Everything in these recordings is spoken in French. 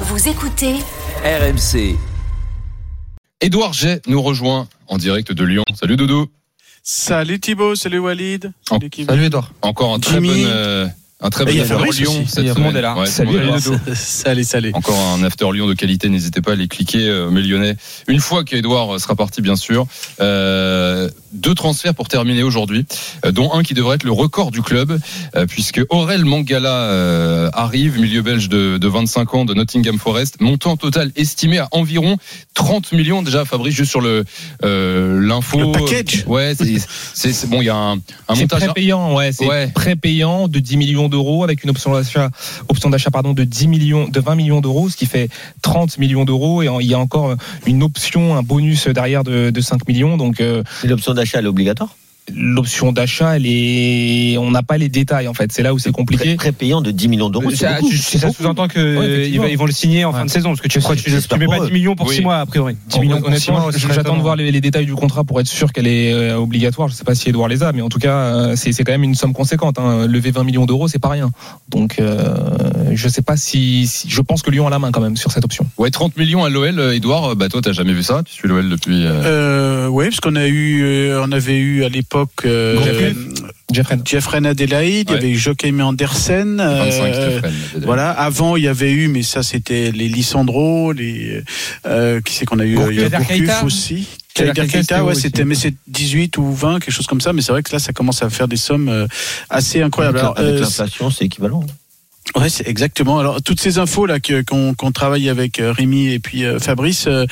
Vous écoutez RMC. Édouard J nous rejoint en direct de Lyon. Salut Dodo. Salut Thibaut, salut Walid. En- Salut. Salut Edouard. Encore un très bon, euh, un très bon after Lyon aussi. cette semaine. est là. Ouais, Salut, est là. Salut, salut. Encore un after Lyon de qualité. N'hésitez pas à aller cliquer, euh, mes Lyonnais. Une fois qu'Edouard sera parti, bien sûr, euh, deux transferts pour terminer aujourd'hui, euh, dont un qui devrait être le record du club, euh, puisque Aurel Mangala euh, arrive, milieu belge de, de 25 ans de Nottingham Forest, montant total estimé à environ 30 millions déjà. Fabrice, juste sur le euh, l'info. Le package. Ouais, c'est bon. Il y a un, un C'est montage. prépayant, ouais, c'est Ouais. prépayant de 10 millions d'euros avec une option d'achat, option d'achat pardon de 10 millions, de 20 millions d'euros, ce qui fait 30 millions d'euros et il y a encore une option, un bonus derrière de, de 5 millions. Donc euh, l'option d'achat, est obligatoire l'option d'achat, elle est, on n'a pas les détails en fait. C'est là où c'est compliqué. Pré- Prépayant de 10 millions d'euros. Ça, ça sous-entend que Ouais, euh, ils, vont- ils vont le signer en fin de saison parce que tu que tu, tu mets pas eux. 10 millions pour Oui. 6 mois a priori. 10 millions pour six mois, j'attends de voir les, les détails du contrat pour être sûr qu'elle est euh, obligatoire. Je sais pas si Edouard les a, mais en tout cas, euh, c'est quand même une somme conséquente. Hein. Lever 20 millions d'euros, c'est pas rien. Donc, euh, je sais pas si, si- je pense que Lyon a la main quand même sur cette option. Ouais, 30 millions à l'OL, Edouard. Bah toi, t'as jamais vu ça? Tu suis l'OL depuis. euh, Euh, oui, parce qu'on a eu, on avait eu à l'époque euh, Jeffrey. Jeffrey. Jeffrey Adelaide, il y avait eu Joachim Andersen. 25 euh, voilà. Avant, il y avait eu, mais ça, c'était les Lissandro, les euh, qui c'est qu'on a eu Gourcuff, Il y a Gourcuff aussi. Keita, ouais, c'était, mais c'est 18 ou 20, quelque chose comme ça. Mais c'est vrai que là, ça commence à faire des sommes euh, assez incroyables. Avec euh, l'inflation, c'est équivalent. Ouais, c'est exactement. Alors toutes ces infos là qu'on travaille avec euh, Rémi et puis euh, Fabrice euh,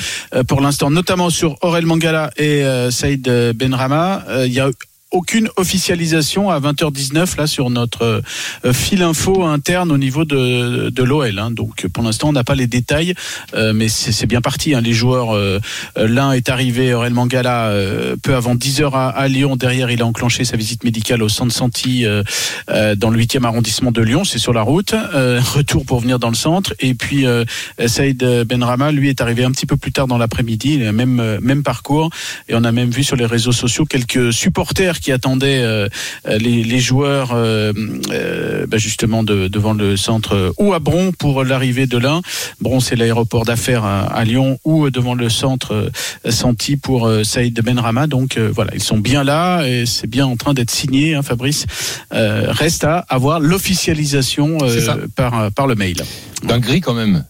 pour l'instant, notamment sur Aurel Mangala et Saïd Benrama, il y a aucune officialisation à 20h19 là sur notre euh, fil info interne au niveau de, de l'OL. Hein. Donc pour l'instant on n'a pas les détails, euh, mais c'est bien parti. Hein. Les joueurs, euh, euh, l'un est arrivé, Aurel Mangala, euh, peu avant 10h à, à Lyon. Derrière il a enclenché sa visite médicale au centre Santi euh, dans le 8e arrondissement de Lyon, c'est sur la route. Retour pour venir dans le centre. Et puis Saïd Benrama, lui, est arrivé un petit peu plus tard dans l'après-midi, même, même parcours. Et on a même vu sur les réseaux sociaux quelques supporters attendaient euh, euh, les, les joueurs euh, euh, bah, justement de- devant le centre ou à Bron pour l'arrivée de l'un. Bron, c'est l'aéroport d'affaires à, à Lyon ou devant le centre Santi pour euh, Saïd Benrama. Donc euh, voilà, ils sont bien là et c'est bien en train d'être signé, hein, Fabrice. Euh, reste à avoir l'officialisation euh, par, par le mail. D'un gris quand même.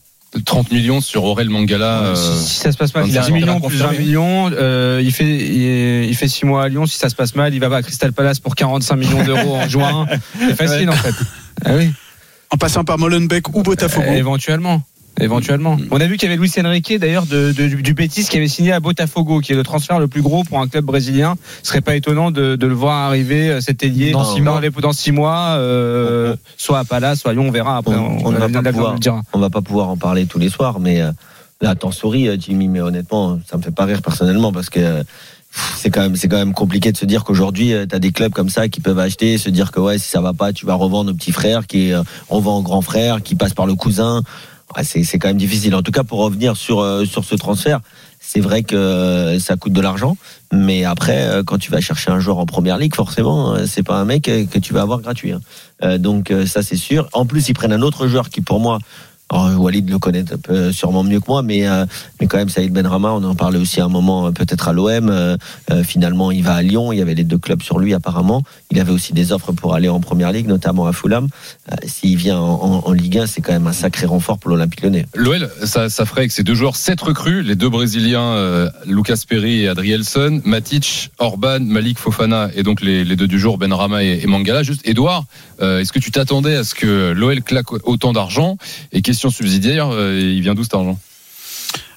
30 millions sur Aurel Mangala. euh, Si, si ça se passe mal, il a 25 10 millions plus 20 millions. euh, il fait il, il fait 6 mois à Lyon. Si ça se passe mal, il va à Crystal Palace pour 45 millions d'euros en juin. C'est facile en fait. Ah oui. En passant par Molenbeek ou Botafogo. Euh, éventuellement. Éventuellement. On a vu qu'il y avait Luis Enrique d'ailleurs de, de- du Betis qui avait signé à Botafogo, qui est le transfert le plus gros pour un club brésilien. Ce serait pas étonnant de, de le voir arriver euh, cet ailier Dans dans, six mois. dans six mois, euh, soit à Palace, soit à Lyon, on verra après. On- on ne va pas pouvoir. On va pas pouvoir en parler tous les soirs, mais euh, là, t'en souris, Jimmy, mais honnêtement, ça me fait pas rire personnellement parce que euh, c'est quand même, c'est quand même compliqué de se dire qu'aujourd'hui, tu as des clubs comme ça qui peuvent acheter, se dire que ouais, si ça va pas, tu vas revendre au petit frère, qui revend au grand frère, qui passe par le cousin. C'est, quand même difficile. En tout cas, pour revenir sur, euh, sur ce transfert, c'est vrai que euh, ça coûte de l'argent, mais après, euh, quand tu vas chercher un joueur en première ligue, forcément, c'est pas un mec que tu vas avoir gratuit. hein. Donc ça, c'est sûr. En plus, ils prennent un autre joueur qui, pour moi, alors, Walid le connaît un peu, sûrement mieux que moi, mais euh, mais quand même Saïd Benrama, on en parlait aussi à un moment euh, peut-être à l'OM. euh, euh, finalement, il va à Lyon. Il y avait les deux clubs sur lui apparemment. Il avait aussi des offres pour aller en première ligue, notamment à Fulham. Euh, S'il vient en, en- en Ligue 1, c'est quand même un sacré renfort pour l'Olympique Lyonnais. L'OL, ça, ça ferait avec ces deux joueurs 7 recrues, les deux Brésiliens, euh, Lucas Perry et Adrielson, Matic, Orban, Malik Fofana et donc les, les deux du jour, Benrama et, et Mangala. Juste, Edouard, est-ce que tu t'attendais à ce que l'OL claque autant d'argent Et question subsidiaire, euh, il vient d'où cet argent?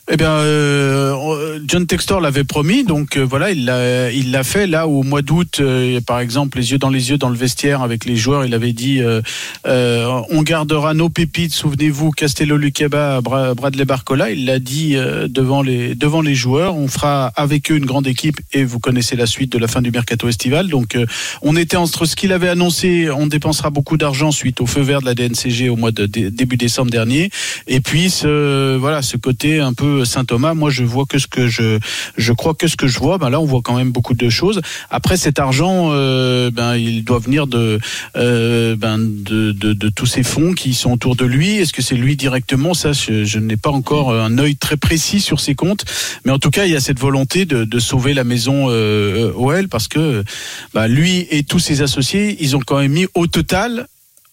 Eh bien, euh, John Textor l'avait promis, donc euh, voilà, il l'a, il l'a fait. Là, au mois d'août, euh, par exemple, les yeux dans les yeux dans le vestiaire avec les joueurs, il avait dit on gardera nos pépites. Souvenez-vous, Castello Luqueba, Bra- Bradley Barcola, il l'a dit devant les devant les joueurs. On fera avec eux une grande équipe et vous connaissez la suite de la fin du mercato estival. Donc, on était entre ce qu'il avait annoncé, on dépensera beaucoup d'argent suite au feu vert de la DNCG au mois de dé- début décembre dernier, et puis ce voilà ce côté un peu Saint Thomas. Moi, je vois que ce que je je crois que ce que je vois. Ben là, on voit quand même beaucoup de choses. Après, cet argent, euh, ben il doit venir de euh, ben de, de, tous ces fonds qui sont autour de lui. Est-ce que c'est lui directement? Ça, je, n'ai pas encore un œil très précis sur ses comptes, mais en tout cas, il y a cette volonté de, de sauver la maison euh, OL parce que bah, lui et tous ses associés, ils ont quand même mis au total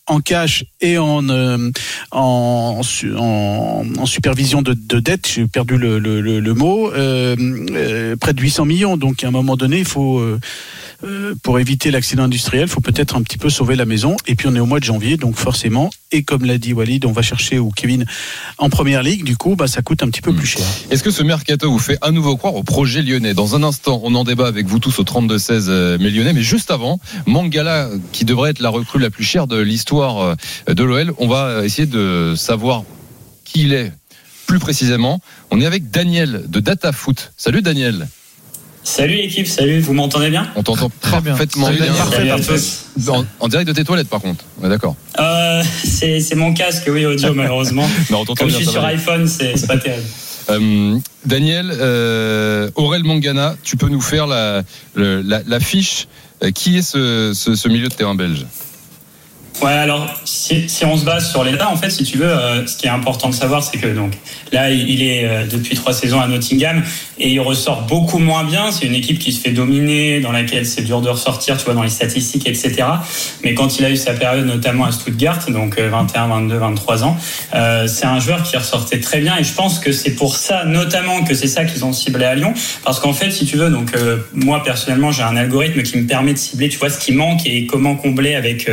en cash et en euh, en, en, en supervision de, de dette, j'ai perdu le, le, le, mot, euh, euh, près de 800 millions. Donc à un moment donné, il faut euh, pour éviter l'accident industriel, il faut peut-être un petit peu sauver la maison. Et puis on est au mois de janvier, donc forcément, et comme l'a dit Walid, on va chercher ou Kevin en première ligue. Du coup, bah, ça coûte un petit peu plus cher. Est-ce que ce mercato vous fait à nouveau croire au projet lyonnais? Dans un instant, on en débat avec vous tous au 32-16 euh, mais lyonnais. Mais juste avant, Mangala, qui devrait être la recrue la plus chère de l'histoire euh, de l'OL, on va essayer de savoir qui il est plus précisément. On est avec Daniel de DataFoot. Salut Daniel, Salut l'équipe, salut, vous m'entendez bien on t'entend Très bien. parfaitement Salut bien. Parfait. tous. En, en direct de tes toilettes par contre. On est d'accord. Euh, c'est mon casque, oui, audio malheureusement. Non, on t'entend Comme je bien. suis ça sur va iPhone, c'est pas terrible. Euh, Daniel, euh, Aurel Mangana, tu peux nous faire la, le- la, la fiche Euh, Qui est ce, ce, ce milieu de terrain belge? Ouais, alors si, on se base sur l'état, en fait, si tu veux, euh, ce qui est important de savoir, c'est que donc là, il est euh, depuis trois saisons à Nottingham et il ressort beaucoup moins bien. C'est une équipe qui se fait dominer, dans laquelle c'est dur de ressortir, tu vois, dans les statistiques, etc. Mais quand il a eu sa période, notamment à Stuttgart, donc euh, 21, 22, 23 ans, euh, c'est un joueur qui ressortait très bien et je pense que c'est pour ça, notamment, que c'est ça qu'ils ont ciblé à Lyon, parce qu'en fait, si tu veux, donc moi personnellement, j'ai un algorithme qui me permet de cibler, tu vois, ce qui manque et comment combler avec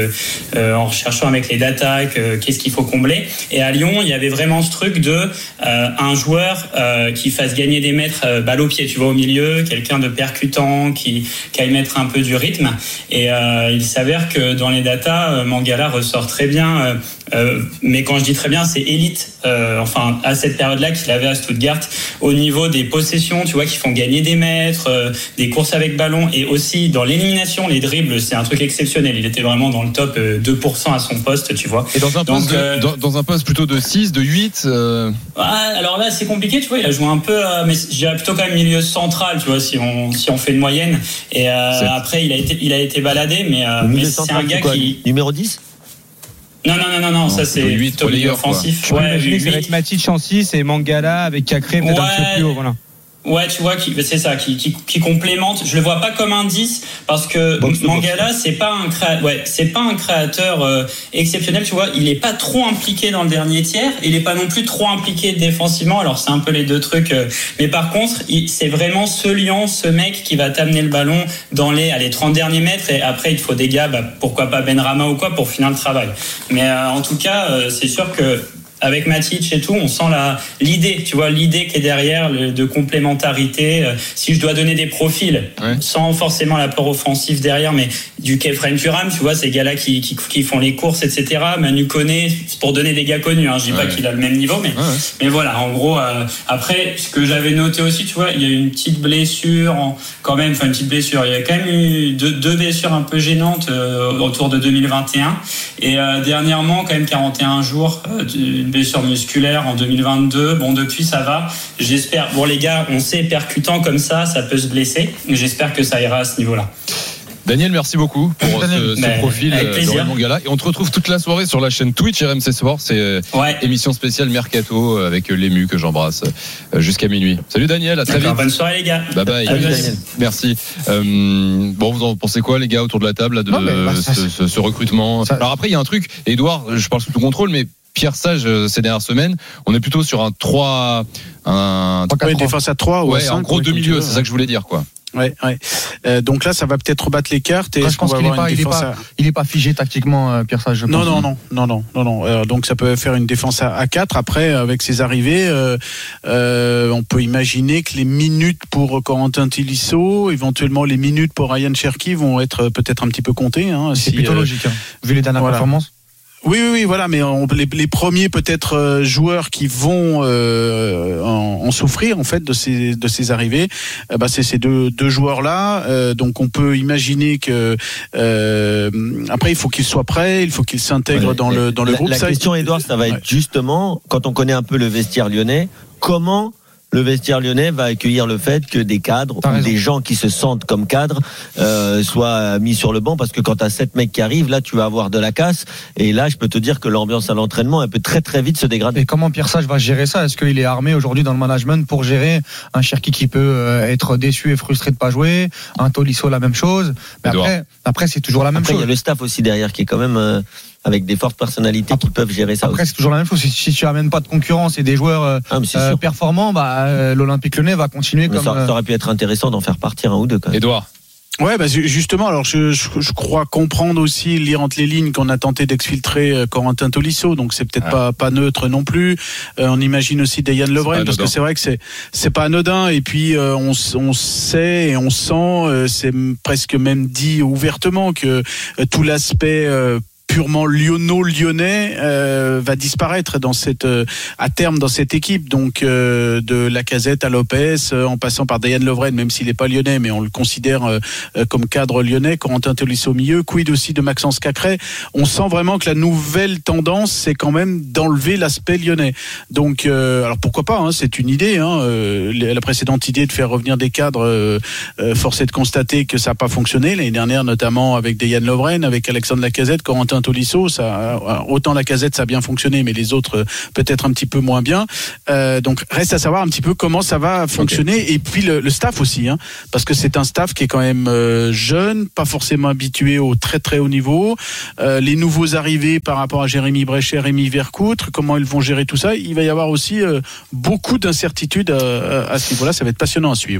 euh, en recherchant avec les data que- qu'est-ce qu'il faut combler. Et à Lyon, il y avait vraiment ce truc de euh, un joueur euh, qui fasse gagner des mètres balle au pied, tu vois, au milieu, quelqu'un de percutant qui, qui aille mettre un peu du rythme. Et il s'avère que dans les data, Mangala ressort très bien. Euh, mais quand je dis très bien, c'est élite. euh, enfin, à cette période-là qu'il avait à Stuttgart, au niveau des possessions, tu vois, qui font gagner des mètres, euh, des courses avec ballon, et aussi dans l'élimination, les dribbles, c'est un truc exceptionnel. Il était vraiment dans le top euh, 2% à son poste, tu vois. Et dans un, Donc, poste de- dans, dans un poste plutôt de 6, de 8 euh, Ah, alors là, c'est compliqué, tu vois. Il a joué un peu, euh, mais je dirais plutôt quand même milieu central, tu vois, si on si on fait une moyenne. Et euh, après, il a été il a été baladé, mais, euh, c'est un gars quoi qui Numéro 10 non non non non non, ça c'est plutôt huit plutôt milieu relayeur, quoi. offensif. Ouais, imaginer que ça va être Matic en 6 et Mangala avec Cacré peut-être un petit peu Ouais. plus haut. Voilà. Ouais, tu vois, c'est ça, qui, qui, qui complémente. Je le vois pas comme un 10 parce que box. Mangala, c'est pas un créa... ouais, c'est pas un créateur euh, exceptionnel, tu vois. Il est pas trop impliqué dans le dernier tiers. Il est pas non plus trop impliqué défensivement. Alors c'est un peu les deux trucs. euh, mais par contre, il- c'est vraiment ce lion, ce mec qui va t'amener le ballon dans les, allez, 30 derniers mètres. Et après, il te faut des gars, bah, pourquoi pas Benrama ou quoi, pour finir le travail. Mais euh, en tout cas, euh, c'est sûr que avec Matic et tout, on sent la l'idée, tu vois, l'idée qui est derrière le- de complémentarité. Euh, Si je dois donner des profils, Ouais. sans forcément l'apport offensif derrière, mais du Kefren Turam, tu vois, ces gars-là qui, qui, qui font les courses, etc. Manu Koné, c'est pour donner des gars connus. Hein, je dis pas qu'il a le même niveau, mais ouais, mais voilà, en gros, euh, après, ce que j'avais noté aussi, tu vois, il y a eu une petite blessure, en- quand même, enfin une petite blessure. Il y a quand même eu deux, deux blessures un peu gênantes euh, autour de 2021. Et dernièrement, quand même 41 jours d'une blessure musculaire en 2022. Bon, depuis, ça va. J'espère. Bon, les gars, on sait, percutant comme ça, ça peut se blesser. J'espère que ça ira à ce niveau-là. Daniel, merci beaucoup pour Daniel. ce, ce Mais profil avec euh, Mangala. Et on te retrouve toute la soirée sur la chaîne Twitch RMC Sport. C'est euh, Ouais. émission spéciale Mercato euh, avec euh, l'ému que j'embrasse euh, jusqu'à minuit. Salut Daniel, à très vite. Bonne soirée, les gars. Bye bye. Salut, Salut, Daniel. Merci. Euh, bon, vous en pensez quoi, les gars, autour de la table, là, de Non, bah, ça, ce, ce- ce recrutement? ça- Alors après, il y a un truc, Edouard, je parle sous tout contrôle, mais Pierre Sage, euh, ces dernières semaines, on est plutôt sur un 3. Un, Ouais, défense à 3 ou à ouais, 5. en gros deux milieux, c'est ça que je voulais dire, quoi. Ouais, ouais. Euh, donc là, ça va peut-être rebattre les cartes. Et je pense qu'il est avoir pas- il est pas- à- Il est pas figé tactiquement, euh, Pierre Sage, Non, non, non, non, non, non, non. Euh, donc ça peut faire une défense à, à 4. Après, avec ses arrivées, euh, euh, on peut imaginer que les minutes pour Corentin Tilisso, éventuellement les minutes pour Ryan Cherky vont être peut-être un petit peu comptées. Hein, C'est si, plutôt euh, logique, hein, vu les dernières voilà. performances. Oui, oui, oui, voilà, mais on- les, les premiers peut-être euh, joueurs qui vont euh, en, en souffrir en fait de ces de ces arrivées, euh, bah, c'est ces deux, deux joueurs-là. Euh, donc on peut imaginer que euh, après il faut qu'ils soient prêts, il faut qu'ils s'intègrent Ouais, dans le dans le la, groupe. La Ça, question, Edouard, ça va être justement, quand on connaît un peu le vestiaire lyonnais, comment le vestiaire lyonnais va accueillir le fait que des cadres T'as ou des gens qui se sentent comme cadres euh, soient mis sur le banc parce que quand tu as sept mecs qui arrivent, là tu vas avoir de la casse. Et là je peux te dire que l'ambiance à l'entraînement elle peut très très vite se dégrader. Et comment Pierre Sage va gérer ça? Est-ce qu'il est armé aujourd'hui dans le management pour gérer un Cherki qui peut euh, être déçu et frustré de pas jouer, un Tolisso la même chose. Mais après, après c'est toujours la même Après il y a chose. le staff aussi derrière qui est quand même euh, avec des fortes personnalités qui peuvent gérer ça Après c'est toujours la même chose. Si, si tu amènes pas de concurrence et des joueurs euh, Ah, euh, performants, bah, euh, l'Olympique Lyonnais va continuer Mais comme. ça, euh, ça aurait pu être intéressant d'en faire partir un ou deux quand même. Edouard. Ouais, bah, ju- justement, alors je, je, je crois comprendre aussi, lire entre les lignes, qu'on a tenté d'exfiltrer Corentin Tolisso, donc c'est peut-être Ah. pas, pas neutre non plus. Euh, on imagine aussi Dayan pas parce que c'est vrai que c'est c'est pas anodin. Et puis euh, on, sait et on sent, euh, c'est presque même dit ouvertement que euh, tout l'aspect euh, purement lyonno-lyonnais euh, va disparaître dans cette euh, à terme dans cette équipe. Donc euh, de la casette à Lopez euh, en passant par Dayan Lovren même s'il n'est pas lyonnais mais on le considère euh, euh, comme cadre lyonnais. Corentin Tolisso au milieu quid aussi de Maxence Cacré. On sent vraiment que la nouvelle tendance c'est quand même d'enlever l'aspect lyonnais. Donc alors pourquoi pas hein, c'est une idée hein, la précédente idée de faire revenir des cadres force est de constater que ça n'a pas fonctionné. L'année dernière notamment avec Dayan Lovren avec Alexandre Lacazette Corentin Tolisso ça autant Lacazette ça a bien fonctionné mais les autres euh, peut-être un petit peu moins bien. Euh, donc reste à savoir un petit peu comment ça va fonctionner. Et puis le, le staff aussi hein, parce que c'est un staff qui est quand même euh, jeune pas forcément habitué au très très haut niveau. Euh, les nouveaux arrivés par rapport à Jérémy Bréchet Rémi Vercoutre comment ils vont gérer tout ça. Il va y avoir aussi euh, beaucoup d'incertitudes à, à- ce niveau là ça va être passionnant à suivre